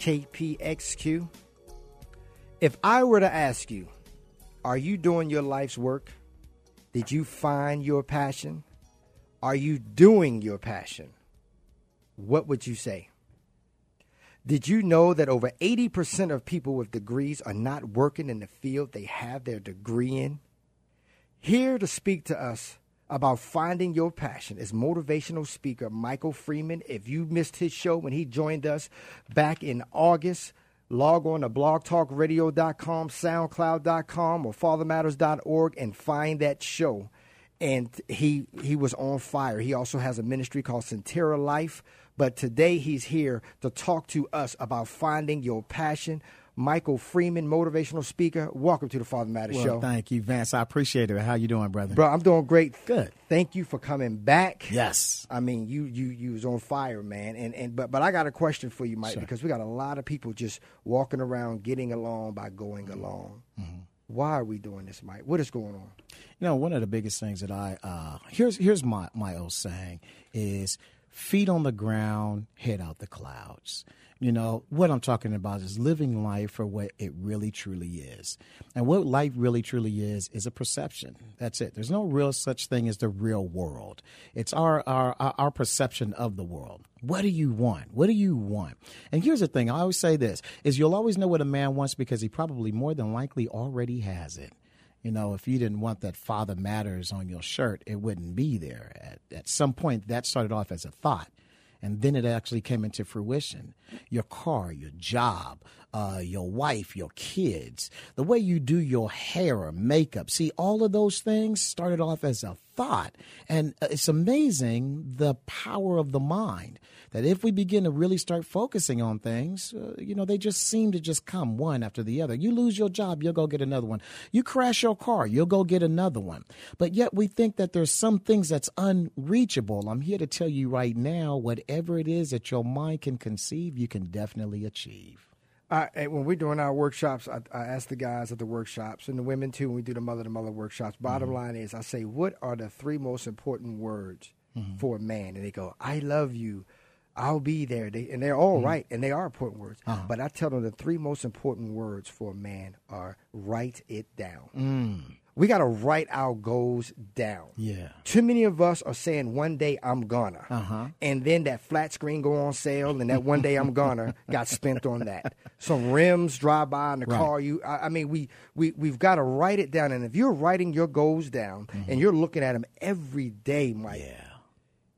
KPXQ. If I were to ask you, are you doing your life's work? Did you find your passion? Are you doing your passion? What would you say? Did you know that over 80% of people with degrees are not working in the field they have their degree in? Here to speak to us about finding your passion is motivational speaker Michael Freeman. If you missed his show when he joined us back in August, log on to blogtalkradio.com, soundcloud.com, or fathermatters.org and find that show. And he he was on fire. He also has a ministry called Sontarah Life. But today he's here to talk to us about finding your passion. Michael Freeman, motivational speaker. Welcome to the Father Matters well, Show. Thank you, Vance. I appreciate it. How you doing, brother? Bro, I'm doing great. Good. Thank you for coming back. Yes. I mean, you you you was on fire, man. And and but but I got a question for you, Mike, Sure. because we got a lot of people just walking around getting along by going along. Why are we doing this, Mike? What is going on? You know, one of the biggest things that I uh, here's here's my my old saying is feet on the ground, head out the clouds. You know, what I'm talking about is living life for what it really truly is. And what life really truly is is a perception. That's it. There's no real such thing as the real world. It's our our our perception of the world. What do you want? What do you want? And here's the thing, I always say this is you'll always know what a man wants because he probably more than likely already has it. You know, if you didn't want that Father Matters on your shirt, it wouldn't be there. At, at some point, that started off as a thought, and then it actually came into fruition. Your car, your job, uh, your wife, your kids, the way you do your hair or makeup. See, all of those things started off as a thought. And uh, it's amazing the power of the mind that if we begin to really start focusing on things, uh, you know, they just seem to just come one after the other. You lose your job, you'll go get another one. You crash your car, you'll go get another one. But yet we think that there's some things that's unreachable. I'm here to tell you right now, whatever it is that your mind can conceive, you can definitely achieve. I, and when we're doing our workshops, I, I ask the guys at the workshops and the women too when we do the mother to mother workshops. Bottom mm-hmm. line is, I say, what are the three most important words mm-hmm. for a man? And they go, I love you. I'll be there. They, and they're all mm-hmm. right, and they are important words. Uh-huh. But I tell them the three most important words for a man are write it down. Mm. We got to write our goals down. Yeah. Too many of us are saying one day I'm gonna, Uh-huh. and then that flat screen go on sale, and that one day I'm gonna got spent on that. Some rims drive by in the Right. car. You, I, I mean, we we we've got to write it down. And if you're writing your goals down and you're looking at them every day, Mike, Yeah.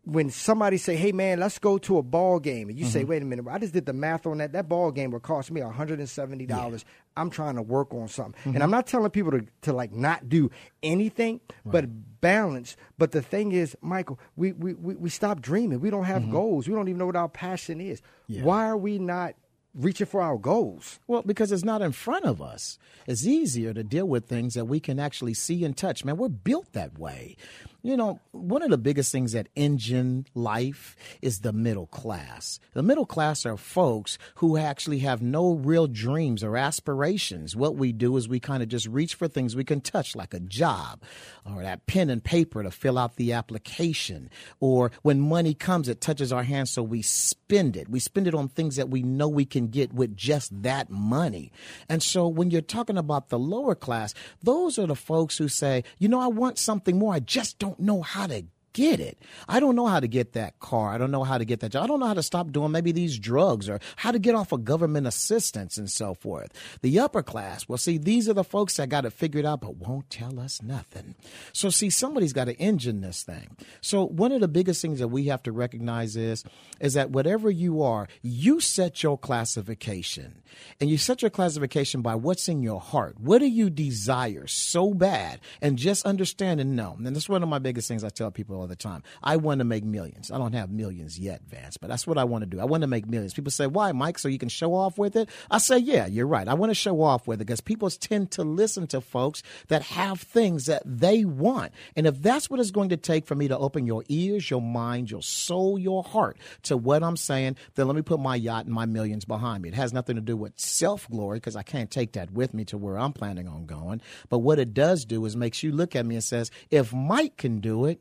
When somebody say, "Hey man, let's go to a ball game," and you say, mm-hmm. "Wait a minute, I just did the math on that. That ball game would cost me one hundred and seventy dollars. I'm trying to work on something, and mm-hmm. I'm not telling people to to like not do anything, but balance. But the thing is, Michael, we we we, we stop dreaming. We don't have mm-hmm. goals. We don't even know what our passion is. Yeah. Why are we not reaching for our goals? Well, because it's not in front of us. It's easier to deal with things that we can actually see and touch. Man, we're built that way. You know, one of the biggest things that engine life is the middle class. The middle class are folks who actually have no real dreams or aspirations. What we do is we kind of just reach for things we can touch, like a job or that pen and paper to fill out the application. Or when money comes, it touches our hands, so we spend it. We spend it on things that we know we can get with just that money. And so when you're talking about the lower class, those are the folks who say, you know, I want something more. I just don't know how to get it. I don't know how to get that car. I don't know how to get that job. I don't know how to stop doing maybe these drugs or how to get off of government assistance and so forth. The upper class, well, see, these are the folks that got it figured out but won't tell us nothing. So, see, somebody's got to engine this thing. So, one of the biggest things that we have to recognize is, is that whatever you are, you set your classification. And you set your classification by what's in your heart. What do you desire so bad? And just understand and know. And that's one of my biggest things I tell people all the time. I want to make millions. I don't have millions yet, Vance, but that's what I want to do. I want to make millions. People say, why, Mike? So you can show off with it? I say, yeah, you're right. I want to show off with it because people tend to listen to folks that have things that they want. And if that's what it's going to take for me to open your ears, your mind, your soul, your heart to what I'm saying, then let me put my yacht and my millions behind me. It has nothing to do with self glory because I can't take that with me to where I'm planning on going. But what it does do is makes you look at me and says, if Mike can do it,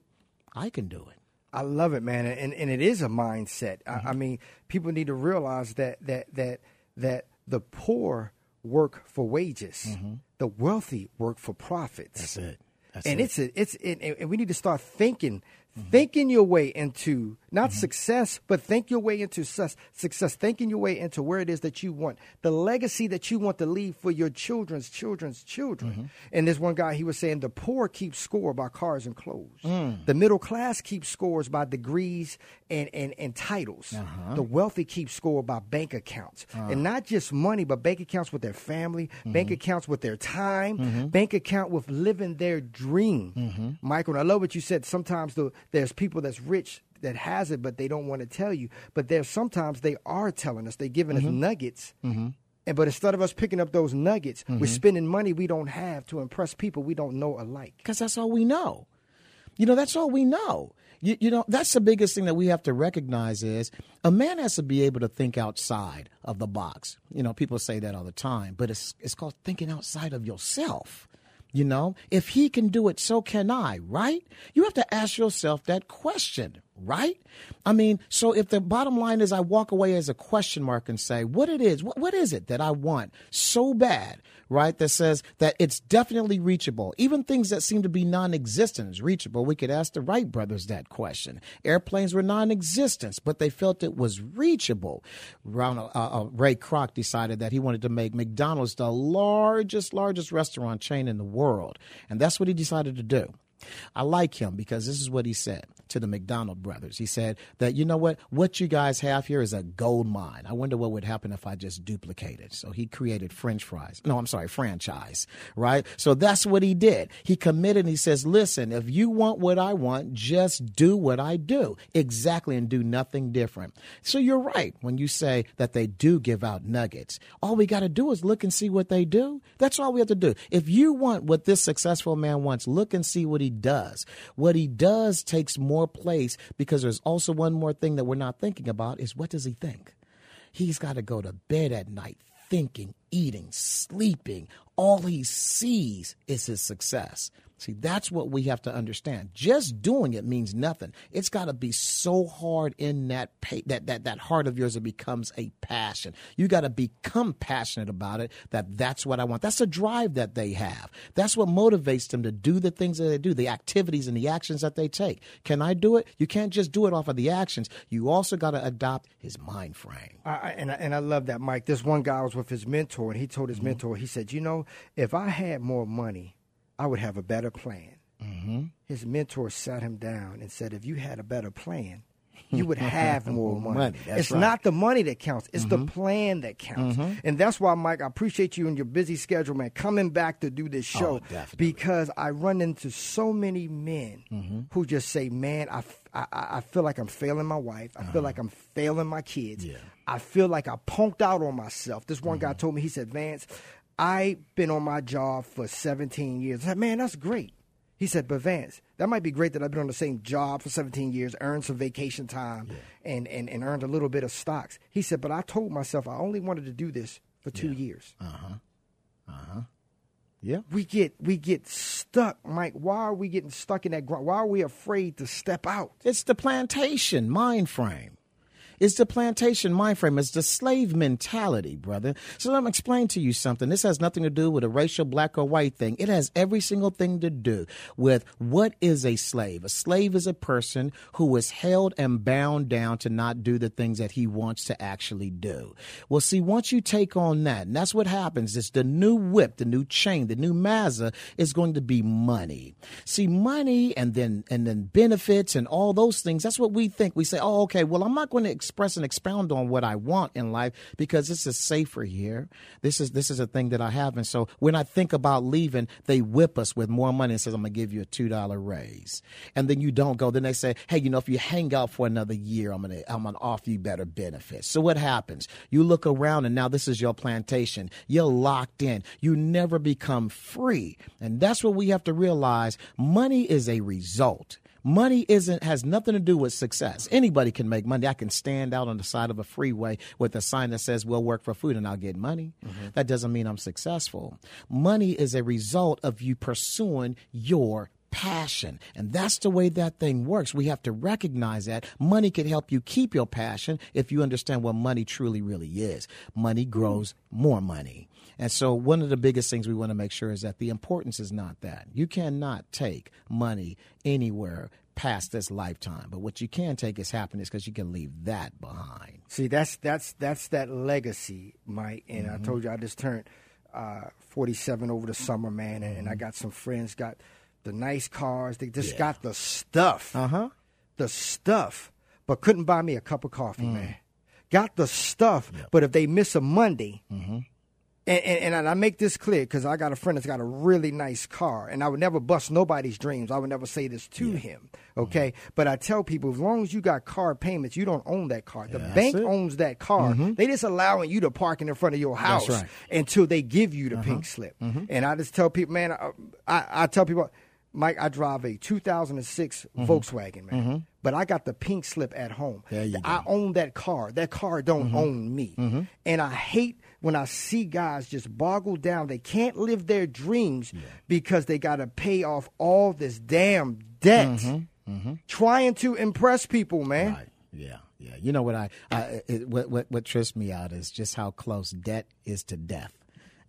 I can do it. I love it, man, and and it is a mindset. Mm-hmm. I, I, mean, people need to realize that that that that the poor work for wages, mm-hmm. the wealthy work for profits. That's it. That's and it. it's a, it's it, and we need to start thinking Mm-hmm. Thinking your way into not mm-hmm. success, but think your way into success, success, thinking your way into where it is that you want, the legacy that you want to leave for your children's children's children. Mm-hmm. And this one guy, he was saying the poor keep score by cars and clothes. Mm. The middle class keeps scores by degrees and, and, and titles. Uh-huh. The wealthy keep score by bank accounts. Uh-huh. And not just money, but bank accounts with their family, bank mm-hmm. accounts with their time, mm-hmm. bank account with living their dream. Mm-hmm. Michael, I love what you said. Sometimes the there's people that's rich that has it, but they don't want to tell you. But there's sometimes they are telling us. They're giving mm-hmm. us nuggets. Mm-hmm. And but instead of us picking up those nuggets, mm-hmm. we're spending money we don't have to impress people we don't know alike. Because that's all we know. You know, that's all we know. You, you, know, that's the biggest thing that we have to recognize is a man has to be able to think outside of the box. You know, people say that all the time, but it's it's called thinking outside of yourself. You know, if he can do it, so can I, right? You have to ask yourself that question, right? I mean, so if the bottom line is I walk away as a question mark and say, what it is, what, what is it that I want so bad right, that says that it's definitely reachable. Even things that seem to be non existent is reachable. We could ask the Wright brothers that question. Airplanes were non existent, but they felt it was reachable. Ronald, uh, uh, Ray Kroc decided that he wanted to make McDonald's the largest, largest restaurant chain in the world. And that's what he decided to do. I like him because this is what he said to the McDonald brothers. He said that, you know what, what you guys have here is a gold mine. I wonder what would happen if I just duplicated. So he created French fries. No, I'm sorry, franchise, right? So that's what he did. He committed and he says, listen, if you want what I want, just do what I do exactly and do nothing different. So you're right when you say that they do give out nuggets. All we got to do is look and see what they do. That's all we have to do. If you want what this successful man wants, look and see what he does. What he does takes more place because there's also one more thing that we're not thinking about is what does he think? He's got to go to bed at night thinking, eating, sleeping. All he sees is his success. See, that's what we have to understand. Just doing it means nothing. It's got to be so hard in that pa- that that that heart of yours it becomes a passion. You got to become passionate about it. That that's what I want. That's a drive that they have. That's what motivates them to do the things that they do, the activities and the actions that they take. Can I do it? You can't just do it off of the actions. You also got to adopt his mind frame. I, and I, and I love that, Mike. This one guy was with his mentor, and he told his mm-hmm. mentor, he said, "You know, if I had more money." I would have a better plan. Mm-hmm. His mentor sat him down and said, if you had a better plan, you would have more money. money. It's right. not the money that counts; it's mm-hmm. the plan that counts. Mm-hmm. And that's why, Mike, I appreciate you and your busy schedule, man, coming back to do this show oh, because I run into so many men mm-hmm. who just say, "Man, I, I, I feel like I'm failing my wife. I uh-huh. feel like I'm failing my kids. Yeah. I feel like I punked out on myself." This one guy mm-hmm. told me, he said, "Vance, I've been on my job for 17 years. I said, man, that's great. He said, but Vance, that might be great that I've been on the same job for 17 years, earned some vacation time, yeah. and, and, and earned a little bit of stocks. He said, but I told myself I only wanted to do this for two yeah. years. Uh huh. Uh huh. Yeah. We get we get stuck, Mike. Why are we getting stuck in that ground? Why are we afraid to step out? It's the plantation mind frame. It's the plantation mind frame. It's the slave mentality, brother. So let me explain to you something. This has nothing to do with a racial black or white thing. It has every single thing to do with what is a slave. A slave is a person who is held and bound down to not do the things that he wants to actually do. Well, see, once you take on that, and that's what happens, it's the new whip, the new chain, the new Mazda is going to be money. See, money and then and then benefits and all those things, that's what we think. We say, oh, okay, well, I'm not going to express and expound on what I want in life because this is safer here. This is this is a thing that I have. And so when I think about leaving, they whip us with more money and says, I'm gonna give you a two dollar raise. And then you don't go. Then they say, Hey, you know, if you hang out for another year, I'm gonna I'm gonna offer you better benefits. So what happens? You look around and now this is your plantation. You're locked in. You never become free. And that's what we have to realize. Money is a result. Money isn't has nothing to do with success. Anybody can make money. I can stand out on the side of a freeway with a sign that says "We'll work for food" and I'll get money. Mm-hmm. That doesn't mean I'm successful. Money is a result of you pursuing your passion. And that's the way that thing works. We have to recognize that money can help you keep your passion if you understand what money truly really is. Money grows more money. And so, one of the biggest things we want to make sure is that the importance is not that. You cannot take money anywhere past this lifetime. But what you can take is happiness because you can leave that behind. See, that's that's that's that legacy, Mike. And mm-hmm. I told you I just turned uh, 47 over the summer, man, and, and I mm-hmm. got some friends got the nice cars. They just yeah. got the stuff. Uh huh. The stuff, but couldn't buy me a cup of coffee, mm. man. Got the stuff, yep. but if they miss a Monday, mm-hmm. And, and, and, I make this clear because I got a friend that's got a really nice car, and I would never bust nobody's dreams. I would never say this to yeah. him, okay? Mm-hmm. But I tell people, as long as you got car payments, you don't own that car. The yeah, bank owns that car. Mm-hmm. They just allowing you to park in front of your house right. until they give you the uh-huh. pink slip. Mm-hmm. And I just tell people, man, I, I, I tell people Mike, I drive a 2006 mm-hmm. Volkswagen, man. Mm-hmm. But I got the pink slip at home. I own that car. That car don't mm-hmm. own me. Mm-hmm. And I hate when I see guys just boggle down. They can't live their dreams yeah. because they got to pay off all this damn debt, mm-hmm. Mm-hmm. trying to impress people, man. Right. Yeah, yeah. You know what I, I it, what what what trips me out is just how close debt is to death.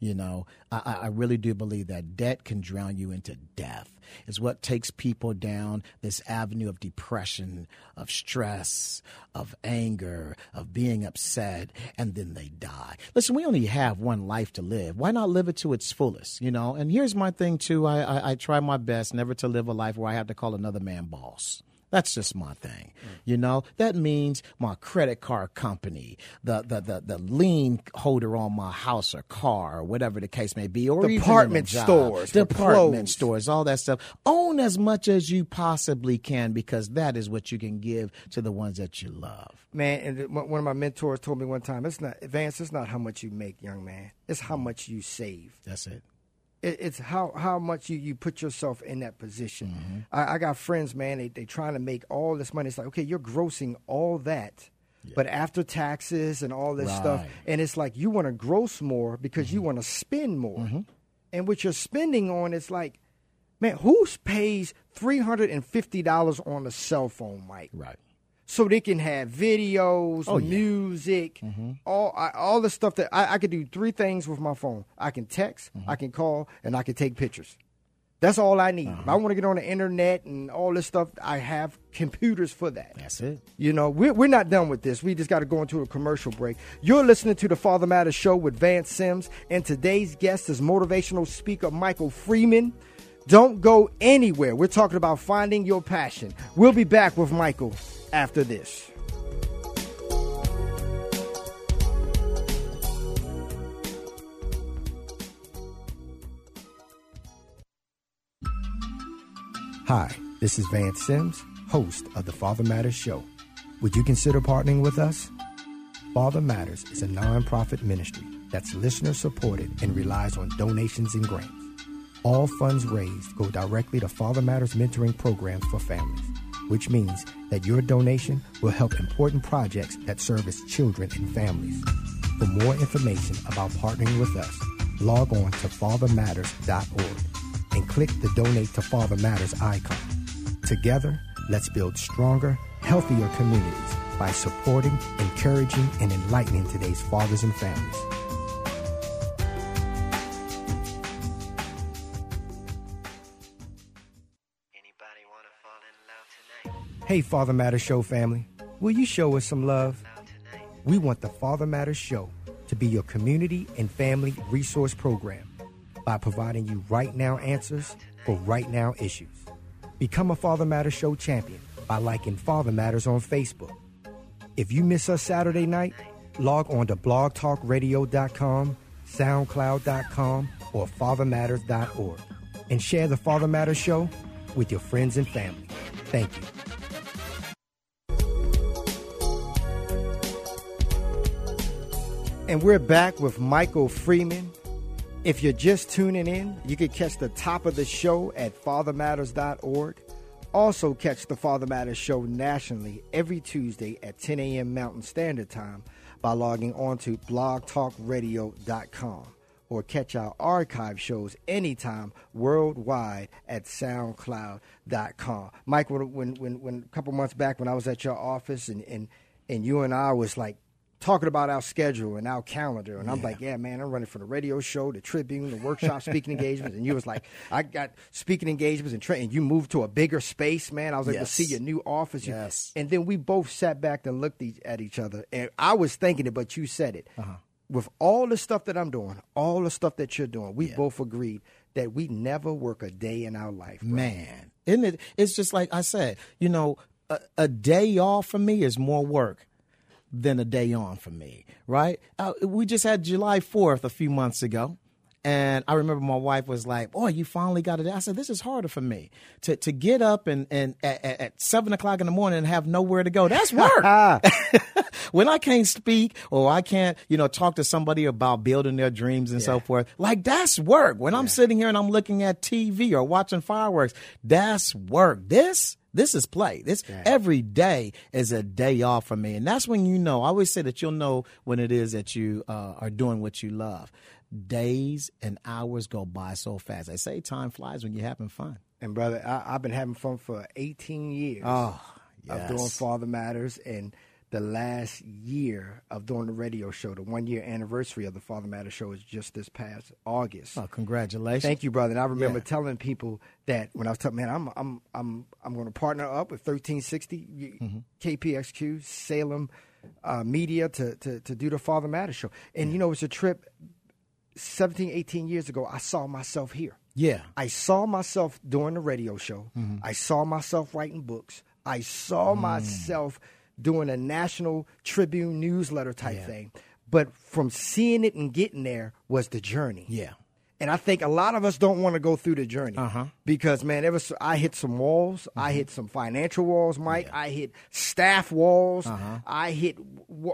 You know, I, I really do believe that debt can drown you into death. Is what takes people down this avenue of depression, of stress, of anger, of being upset, and then they die. Listen, we only have one life to live. Why not live it to its fullest? You know, and here's my thing too. I, I, I try my best never to live a life where I have to call another man boss. That's just my thing. Mm. You know, that means my credit card company, the, the, the, the lien holder on my house or car or whatever the case may be, or department stores, department stores, all that stuff. Own as much as you possibly can because that is what you can give to the ones that you love. Man, and one of my mentors told me one time, it's not advance. It's not how much you make, young man. It's how mm. much you save. That's it it's how how much you, you put yourself in that position. Mm-hmm. I, I, got friends, man. They they trying to make all this money. It's like okay, you're grossing all that, yeah. but after taxes and all this right. stuff, and it's like you want to gross more because mm-hmm. you want to spend more, mm-hmm. and what you're spending on, it's like, man, who pays three hundred and fifty dollars on a cell phone, Mike? Right so they can have videos, oh, music, yeah. mm-hmm. all I, all the stuff that I, I could do. Three things with my phone: I can text, mm-hmm. I can call, and I can take pictures. That's all I need. Uh-huh. If I want to get on the internet and all this stuff, I have computers for that. That's it. You know, we're, we're not done with this. We just got to go into a commercial break. You're listening to the Father Matters Show with Vance Sims, and today's guest is motivational speaker Michael Freeman. Don't go anywhere. We're talking about finding your passion. We'll be back with Michael after this. Hi, this is Vance Sims, host of the Father Matters Show. Would you consider partnering with us? Father Matters is a nonprofit ministry that's listener supported and relies on donations and grants. All funds raised go directly to Father Matters mentoring programs for families which means that your donation will help important projects that service children and families. For more information about partnering with us, log on to fathermatters.org and click the Donate to Father Matters icon. Together, let's build stronger, healthier communities by supporting, encouraging, and enlightening today's fathers and families. Hey, Father Matters Show family, will you show us some love? We want the Father Matters Show to be your community and family resource program by providing you right now answers for right now issues. Become a Father Matters Show champion by liking Father Matters on Facebook. If you miss us Saturday night, log on to blogtalkradio.com, soundcloud.com, or fathermatters.org and share the Father Matters show with your friends and family. Thank you. And we're back with Michael Freeman. If you're just tuning in, you can catch the top of the show at fathermatters.org. Also, catch the Father Matters show nationally every Tuesday at 10 a.m. Mountain Standard Time by logging on to blogtalkradio.com or catch our archive shows anytime worldwide at soundcloud.com. Mike, when, when, when, a couple months back when I was at your office and, and, and you and I was like talking about our schedule and our calendar. And yeah. I'm like, yeah, man, I'm running for the radio show, the Tribune, the workshop, speaking engagements. And you was like, I got speaking engagements and, tra- and you moved to a bigger space, man. I was able yes. to see your new office. Yes. And then we both sat back and looked at each other. And I was thinking it, but you said it. Uh-huh. With all the stuff that I'm doing, all the stuff that you're doing, we yeah. both agreed that we never work a day in our life. Bro. Man, isn't it? It's just like I said, you know, a, a day off for me is more work than a day on for me, right? Uh, we just had July 4th a few months ago. And I remember my wife was like, "Boy, you finally got it." I said, "This is harder for me to to get up and and at, at seven o'clock in the morning and have nowhere to go. That's work. when I can't speak or I can't, you know, talk to somebody about building their dreams and yeah. so forth, like that's work. When yeah. I'm sitting here and I'm looking at TV or watching fireworks, that's work. This this is play. This yeah. every day is a day off for me, and that's when you know. I always say that you'll know when it is that you uh, are doing what you love. Days and hours go by so fast. I say time flies when you're having fun. And brother, I, have been having fun for 18 years. Oh, yes. of doing Father Matters and the last year of doing the radio show. The one year anniversary of the Father Matter show is just this past August. Oh, congratulations! Thank you, brother. And I remember yeah. telling people that when I was telling, man, I'm I'm I'm I'm going to partner up with 1360 mm-hmm. KPXQ Salem uh, Media to, to to do the Father Matter show. And you know, it's a trip. 17, 18 years ago, I saw myself here. Yeah. I saw myself doing the radio show. Mm-hmm. I saw myself writing books. I saw mm. myself doing a national Tribune newsletter type yeah. thing. But from seeing it and getting there was the journey. Yeah. And I think a lot of us don't want to go through the journey uh-huh. because, man, ever I hit some walls. Mm-hmm. I hit some financial walls, Mike. Yeah. I hit staff walls. Uh-huh. I hit,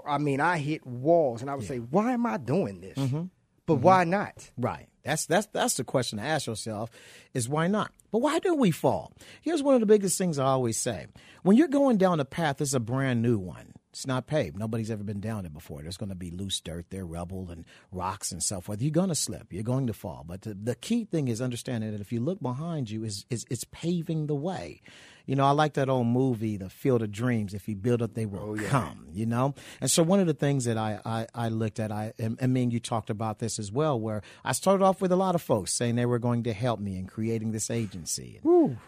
I mean, I hit walls, and I would yeah. say, why am I doing this? Mm-hmm. But mm-hmm. why not? Right. That's that's that's the question to ask yourself: is why not? But why do we fall? Here's one of the biggest things I always say: when you're going down a path, it's a brand new one. It's not paved. Nobody's ever been down it before. There's going to be loose dirt there, rubble and rocks and so forth. You're going to slip. You're going to fall. But the, the key thing is understanding that if you look behind you, is is it's paving the way. You know, I like that old movie, The Field of Dreams. If you build it, they will oh, yeah. come. You know, and so one of the things that I I, I looked at, I and, and mean you talked about this as well, where I started off with a lot of folks saying they were going to help me in creating this agency.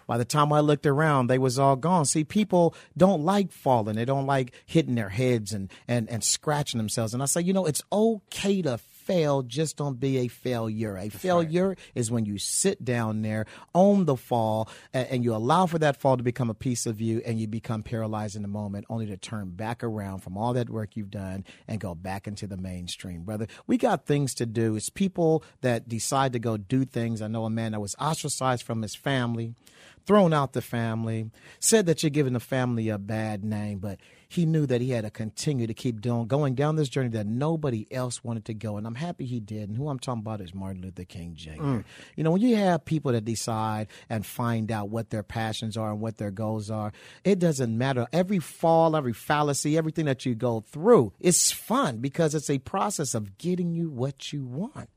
By the time I looked around, they was all gone. See, people don't like falling. They don't like hitting their heads and and and scratching themselves. And I say, you know, it's okay to fail, just don't be a failure. A That's failure right. is when you sit down there, own the fall, and, and, you allow for that fall to become a piece of you, and you become paralyzed in the moment, only to turn back around from all that work you've done and go back into the mainstream, brother. We got things to do. It's people that decide to go do things. I know a man that was ostracized from his family, thrown out the family, said that you're giving the family a bad name, but he knew that he had to continue to keep doing, going down this journey that nobody else wanted to go. And I'm happy he did. And who I'm talking about is Martin Luther King Jr. Mm. You know, when you have people that decide and find out what their passions are and what their goals are, it doesn't matter. Every fall, every fallacy, everything that you go through, it's fun because it's a process of getting you what you want.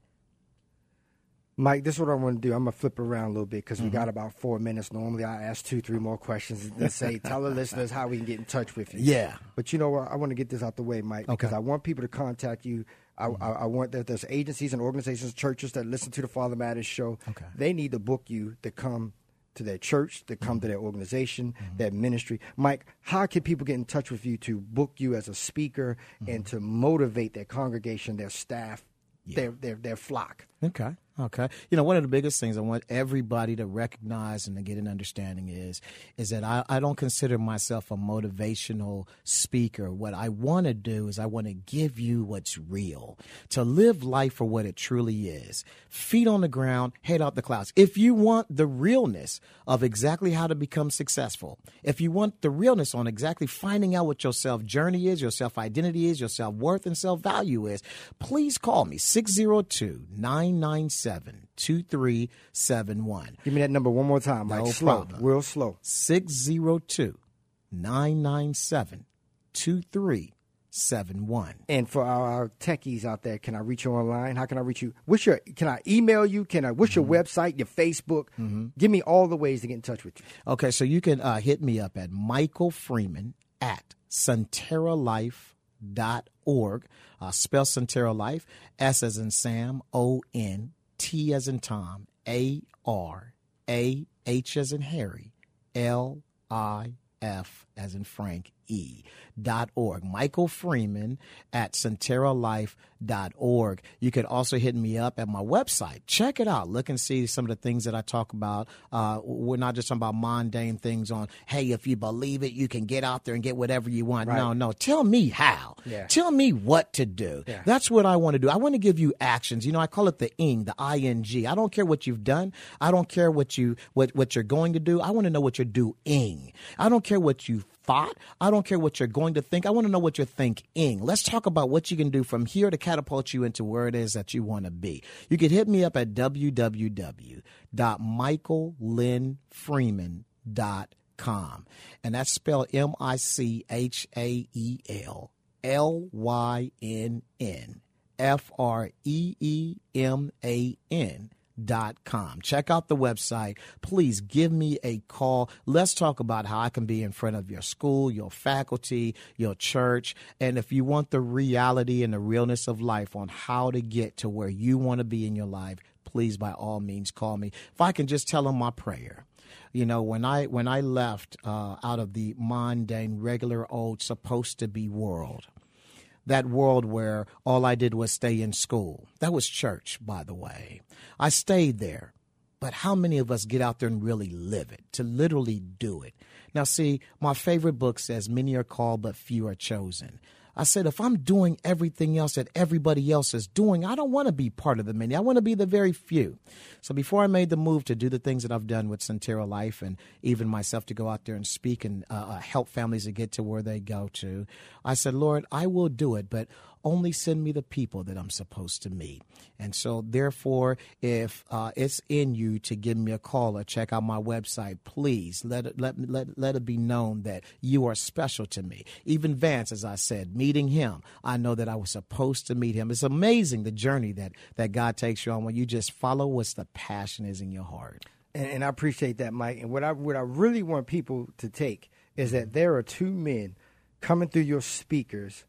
Mike, this is what I want to do. I'm gonna flip around a little bit because mm-hmm. we got about four minutes. Normally, I ask two, three more questions and say, tell the listeners how we can get in touch with you. Yeah. But you know what? I want to get this out the way, Mike, because. I want people to contact you. I, mm-hmm. I, I, want that there's agencies and organizations, churches that listen to the Father Matters show. Okay. They need to book you to come to their church, to come mm-hmm. to their organization, mm-hmm. their ministry. Mike, how can people get in touch with you to book you as a speaker and mm-hmm. to motivate their congregation, their staff, yeah. their, their their flock? Okay. Okay. You know, one of the biggest things I want everybody to recognize and to get an understanding is, is that I, I don't consider myself a motivational speaker. What I want to do is I want to give you what's real, to live life for what it truly is. Feet on the ground, head out the clouds. If you want the realness of exactly how to become successful, if you want the realness on exactly finding out what your self journey is, your self identity is, your self worth and self value is, please call me 602 996 2371. Give me that number one more time, Mike. No slow, problem. real slow. 602 997 2371. And for our, our techies out there, can I reach you online? How can I reach you? What's your? Can I email you? Can I? What's your website? Your Facebook? Give me all the ways to get in touch with you. Okay, so you can uh, hit me up at Michael Freeman at sontarahlife.org. Uh, spell Sontarah Life, S as in Sam, O N, T as in Tom, A R, A H as in Harry, L I F as in Frank, E dot org. Michael Freeman at sontarahlife.org. You could also hit me up at my website. Check it out. Look and see some of the things that I talk about. Uh, we're not just talking about mundane things on, hey, if you believe it, you can get out there and get whatever you want. Right. No, no. Tell me how. Yeah. Tell me what to do. Yeah. That's what I want to do. I want to give you actions. You know, I call it the ing, the ing. I don't care what you've done. I don't care what you what what you're going to do. I want to know what you're doing. I don't care what you thought. I don't care what you're going to think. I want to know what you're thinking. Let's talk about what you can do from here to catapult you into where it is that you want to be. You can hit me up at www.michaellynnfreeman.com. And that's spelled M I C H A E L L Y N N F R E E M A N com. Check out the website. Please give me a call. Let's talk about how I can be in front of your school, your faculty, your church. And if you want the reality and the realness of life on how to get to where you want to be in your life, please by all means call me. If I can just tell them my prayer you know when i when i left uh, out of the mundane regular old supposed to be world that world where all i did was stay in school. That was church by the way. I stayed there. But how many of us get out there and really live it to literally do it? Now see my favorite book says many are called but few are chosen I said, if I'm doing everything else that everybody else is doing, I don't want to be part of the many. I want to be the very few. So before I made the move to do the things that I've done with Sontarah Life and even myself to go out there and speak and uh, uh, help families to get to where they go to, I said, Lord, I will do it, but only send me the people that I'm supposed to meet. And so, therefore, if uh, it's in you to give me a call or check out my website, please let it, let, let, let it be known that you are special to me. Even Vance, as I said, meeting him, I know that I was supposed to meet him. It's amazing the journey that, that God takes you on when you just follow what's the passion is in your heart. And, and I appreciate that, Mike. And what I what I really want people to take is that there are two men coming through your speakers,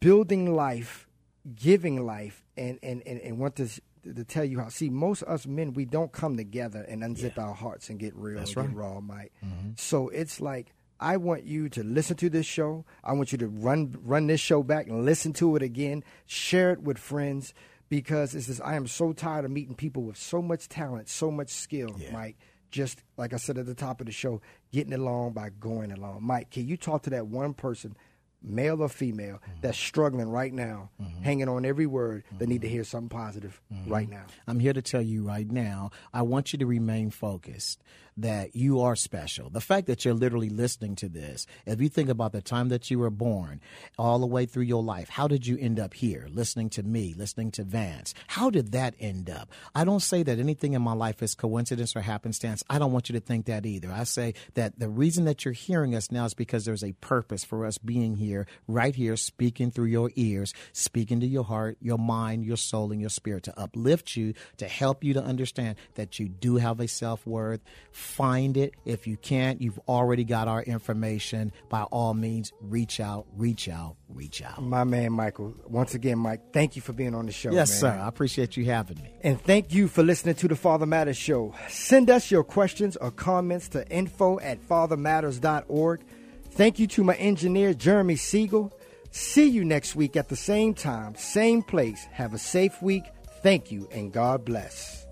building life, giving life, and and and, and want to to tell you how. See, most of us men, we don't come together and unzip our hearts and get real That's and get raw, Mike. Mm-hmm. So it's like. I want you to listen to this show. I want you to run run this show back and listen to it again. Share it with friends because it's just, I am so tired of meeting people with so much talent, so much skill, Mike. Just like I said at the top of the show, getting along by going along. Mike, can you talk to that one person, male or female, mm-hmm. that's struggling right now, mm-hmm. hanging on every word, that need to mm-hmm. hear something positive right now? I'm here to tell you right now, I want you to remain focused that you are special. The fact that you're literally listening to this, if you think about the time that you were born, all the way through your life, how did you end up here, listening to me, listening to Vance? How did that end up? I don't say that anything in my life is coincidence or happenstance. I don't want you to think that either. I say that the reason that you're hearing us now is because there's a purpose for us being here, right here, speaking through your ears, speaking to your heart, your mind, your soul, and your spirit to uplift you, to help you to understand that you do have a self worth. Find it. If you can't, you've already got our information. By all means, reach out, reach out, reach out. My man, Michael. Once again, Mike, thank you for being on the show. Yes, man. sir. I appreciate you having me. And thank you for listening to the Father Matters Show. Send us your questions or comments to info at fathermatters.org. Thank you to my engineer, Jeremy Siegel. See you next week at the same time, same place. Have a safe week. Thank you and God bless.